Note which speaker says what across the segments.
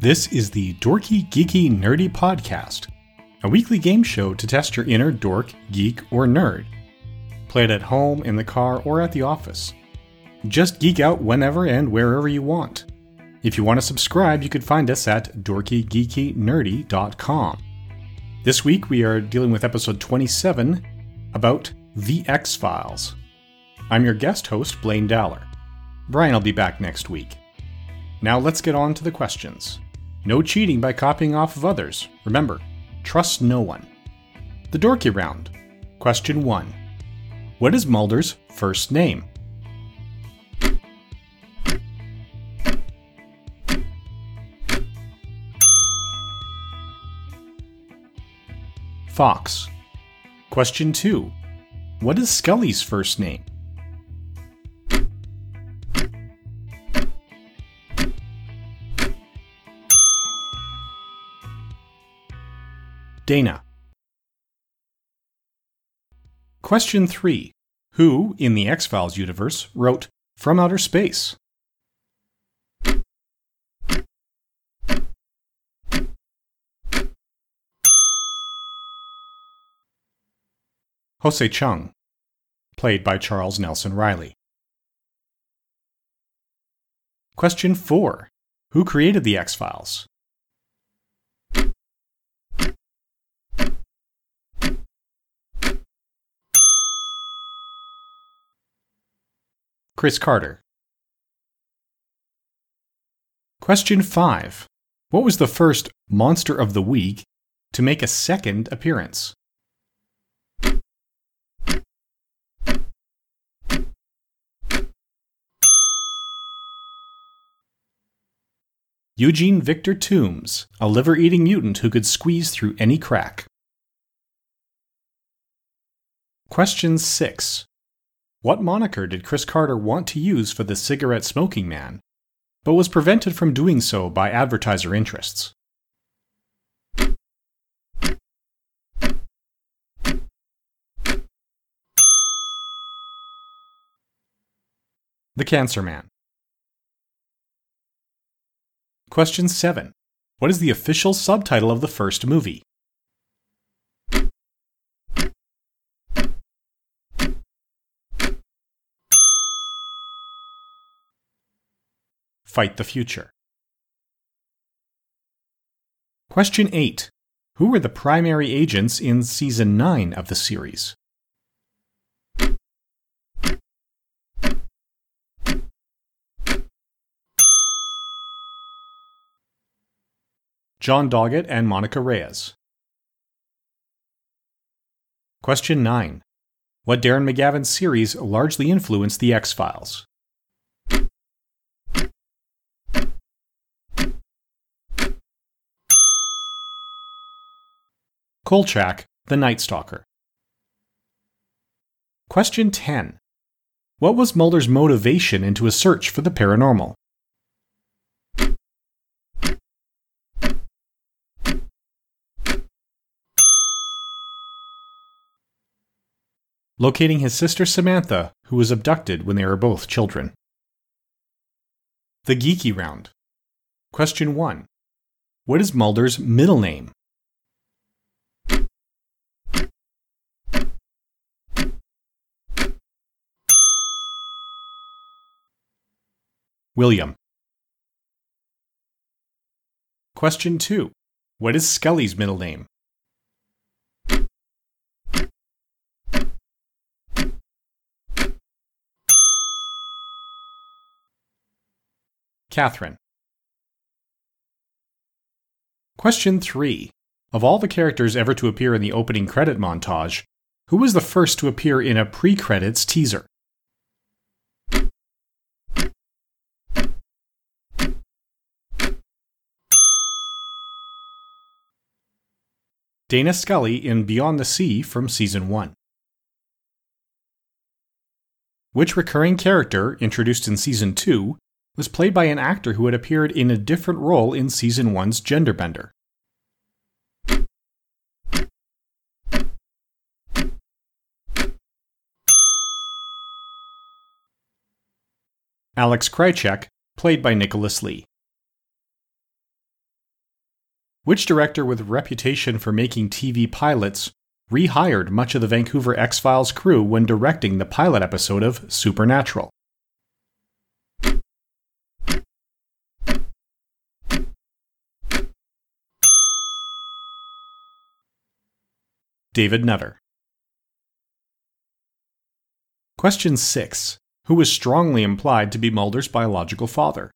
Speaker 1: This is the Dorky, Geeky, Nerdy Podcast, a weekly game show to test your inner dork, geek, or nerd. Play it at home, in the car, or at the office. Just geek out whenever and wherever you want. If you want to subscribe, you can find us at dorkygeekynerdy.com. This week we are dealing with episode 27 about The X Files. I'm your guest host, Blaine Dowler. Brian will be back next week. Now let's get on to the questions. No cheating by copying off of others. Remember, trust no one. The Dorky Round. Question 1. What is Mulder's first name? Fox. Question 2. What is Scully's first name? Dana. Question 3. Who, in the X Files universe, wrote From Outer Space? Jose Chung, played by Charles Nelson Reilly. Question 4. Who created the X Files? Chris Carter. Question 5. What was the first Monster of the Week to make a second appearance? Eugene Victor Toombs, a liver eating mutant who could squeeze through any crack. Question 6. What moniker did Chris Carter want to use for the cigarette smoking man, but was prevented from doing so by advertiser interests? The Cancer Man. Question 7. What is the official subtitle of the first movie? Fight the Future. Question 8. Who were the primary agents in Season 9 of the series? John Doggett and Monica Reyes. Question 9. What Darren McGavin series largely influenced The X Files? Kolchak, the Night Stalker. Question 10. What was Mulder's motivation into a search for the paranormal? Locating his sister Samantha, who was abducted when they were both children. The Geeky Round. Question 1. What is Mulder's middle name? William. Question 2. What is Scully's middle name? Catherine. Question 3. Of all the characters ever to appear in the opening credit montage, who was the first to appear in a pre credits teaser? Dana Scully in Beyond the Sea from Season 1. Which recurring character, introduced in Season 2, was played by an actor who had appeared in a different role in Season 1's Genderbender? Alex Krycek, played by Nicholas Lea. Which director with reputation for making TV pilots rehired much of the Vancouver X Files crew when directing the pilot episode of Supernatural? David Nutter. Question 6. Who was strongly implied to be Mulder's biological father?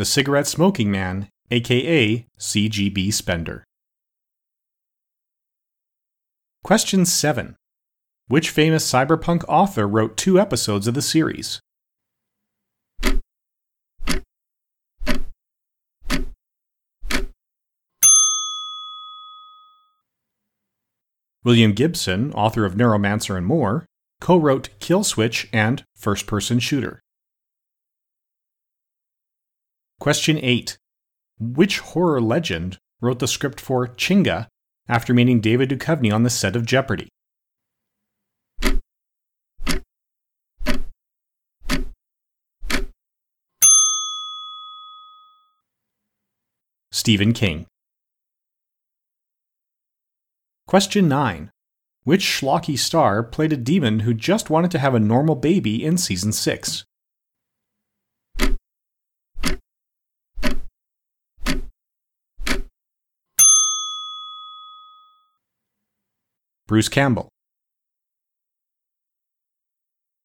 Speaker 1: The cigarette smoking man, aka CGB Spender. Question 7. Which famous cyberpunk author wrote two episodes of the series? William Gibson, author of Neuromancer and more, co wrote Kill Switch and First Person Shooter. Question 8. Which horror legend wrote the script for Chinga after meeting David Duchovny on the set of Jeopardy? Stephen King. Question 9. Which schlocky star played a demon who just wanted to have a normal baby in season 6? Bruce Campbell.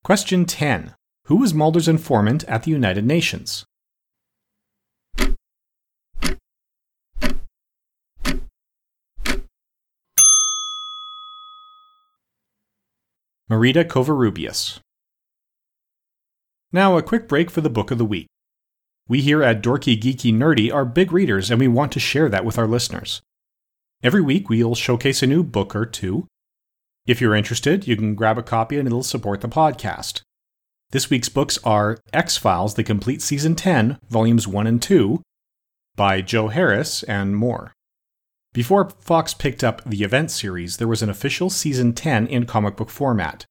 Speaker 1: Question 10. Who was Mulder's informant at the United Nations? Marita Covarrubias. Now, a quick break for the book of the week. We here at Dorky Geeky Nerdy are big readers and we want to share that with our listeners. Every week we'll showcase a new book or two. If you're interested, you can grab a copy and it'll support the podcast. This week's books are X Files, The Complete Season 10, Volumes 1 and 2, by Joe Harris, and more. Before Fox picked up the event series, there was an official season 10 in comic book format,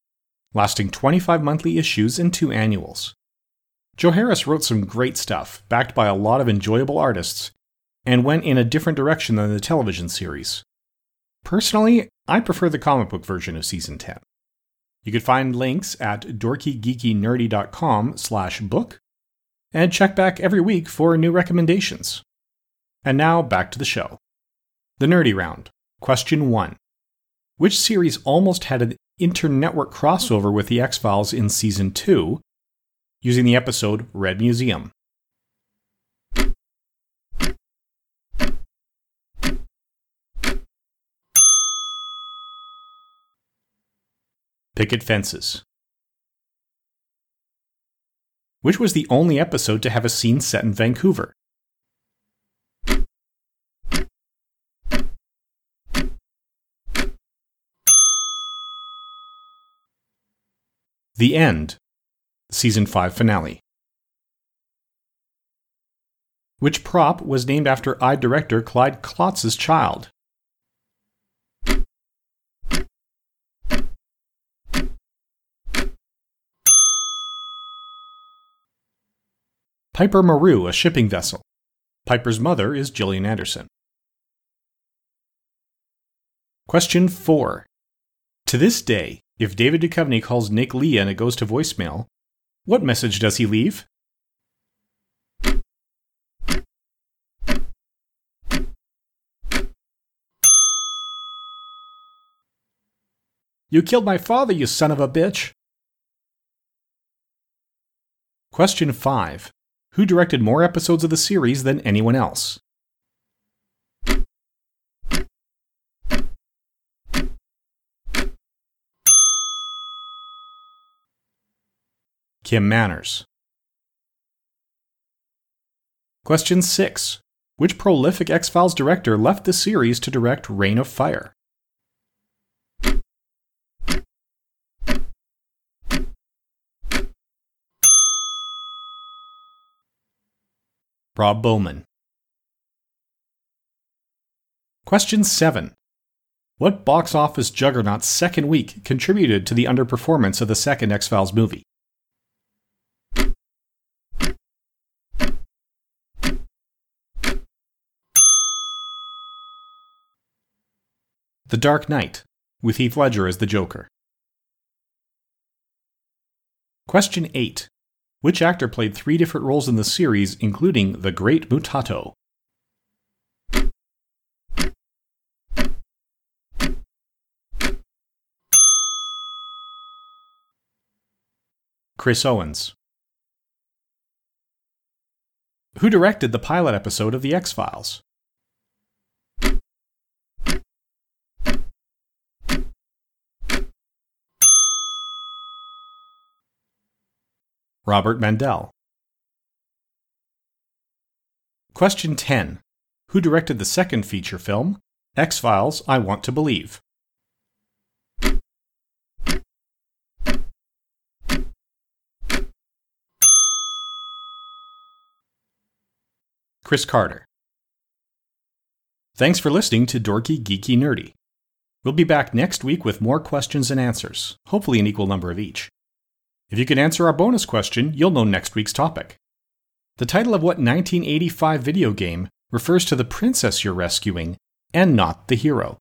Speaker 1: lasting 25 monthly issues and two annuals. Joe Harris wrote some great stuff, backed by a lot of enjoyable artists, and went in a different direction than the television series. Personally, I prefer the comic book version of season 10. You can find links at dorkygeekynerdy.com slash book, and check back every week for new recommendations. And now back to the show. The Nerdy Round. Question 1. Which series almost had an internetwork crossover with The X Files in Season 2 using the episode Red Museum? Picket Fences. Which was the only episode to have a scene set in Vancouver? The End, Season 5 finale. Which prop was named after I director Clyde Klotz's child? Piper Maru, a shipping vessel. Piper's mother is Gillian Anderson. Question 4. To this day, if David Duchovny calls Nick Lea and it goes to voicemail, what message does he leave? You killed my father, you son of a bitch! Question 5. Who directed more episodes of the series than anyone else? Kim Manners. Question 6. Which prolific X Files director left the series to direct Reign of Fire? Rob Bowman. Question 7. What box office juggernaut's second week contributed to the underperformance of the second X Files movie? The Dark Knight, with Heath Ledger as the Joker. Question 8. Which actor played three different roles in the series, including the Great Mutato? Chris Owens. Who directed the pilot episode of The X Files? Robert Mandel. Question 10. Who directed the second feature film, X Files I Want to Believe? Chris Carter. Thanks for listening to Dorky Geeky Nerdy. We'll be back next week with more questions and answers, hopefully an equal number of each. If you can answer our bonus question, you'll know next week's topic. The title of what 1985 video game refers to the princess you're rescuing and not the hero?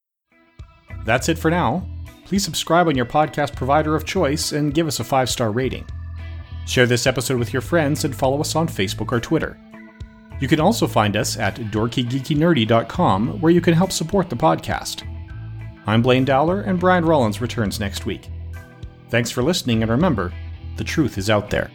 Speaker 1: That's it for now. Please subscribe on your podcast provider of choice and give us a five star rating. Share this episode with your friends and follow us on Facebook or Twitter. You can also find us at dorkygeekynerdy.com where you can help support the podcast. I'm Blaine Dowler, and Brian Rollins returns next week. Thanks for listening, and remember, the truth is out there.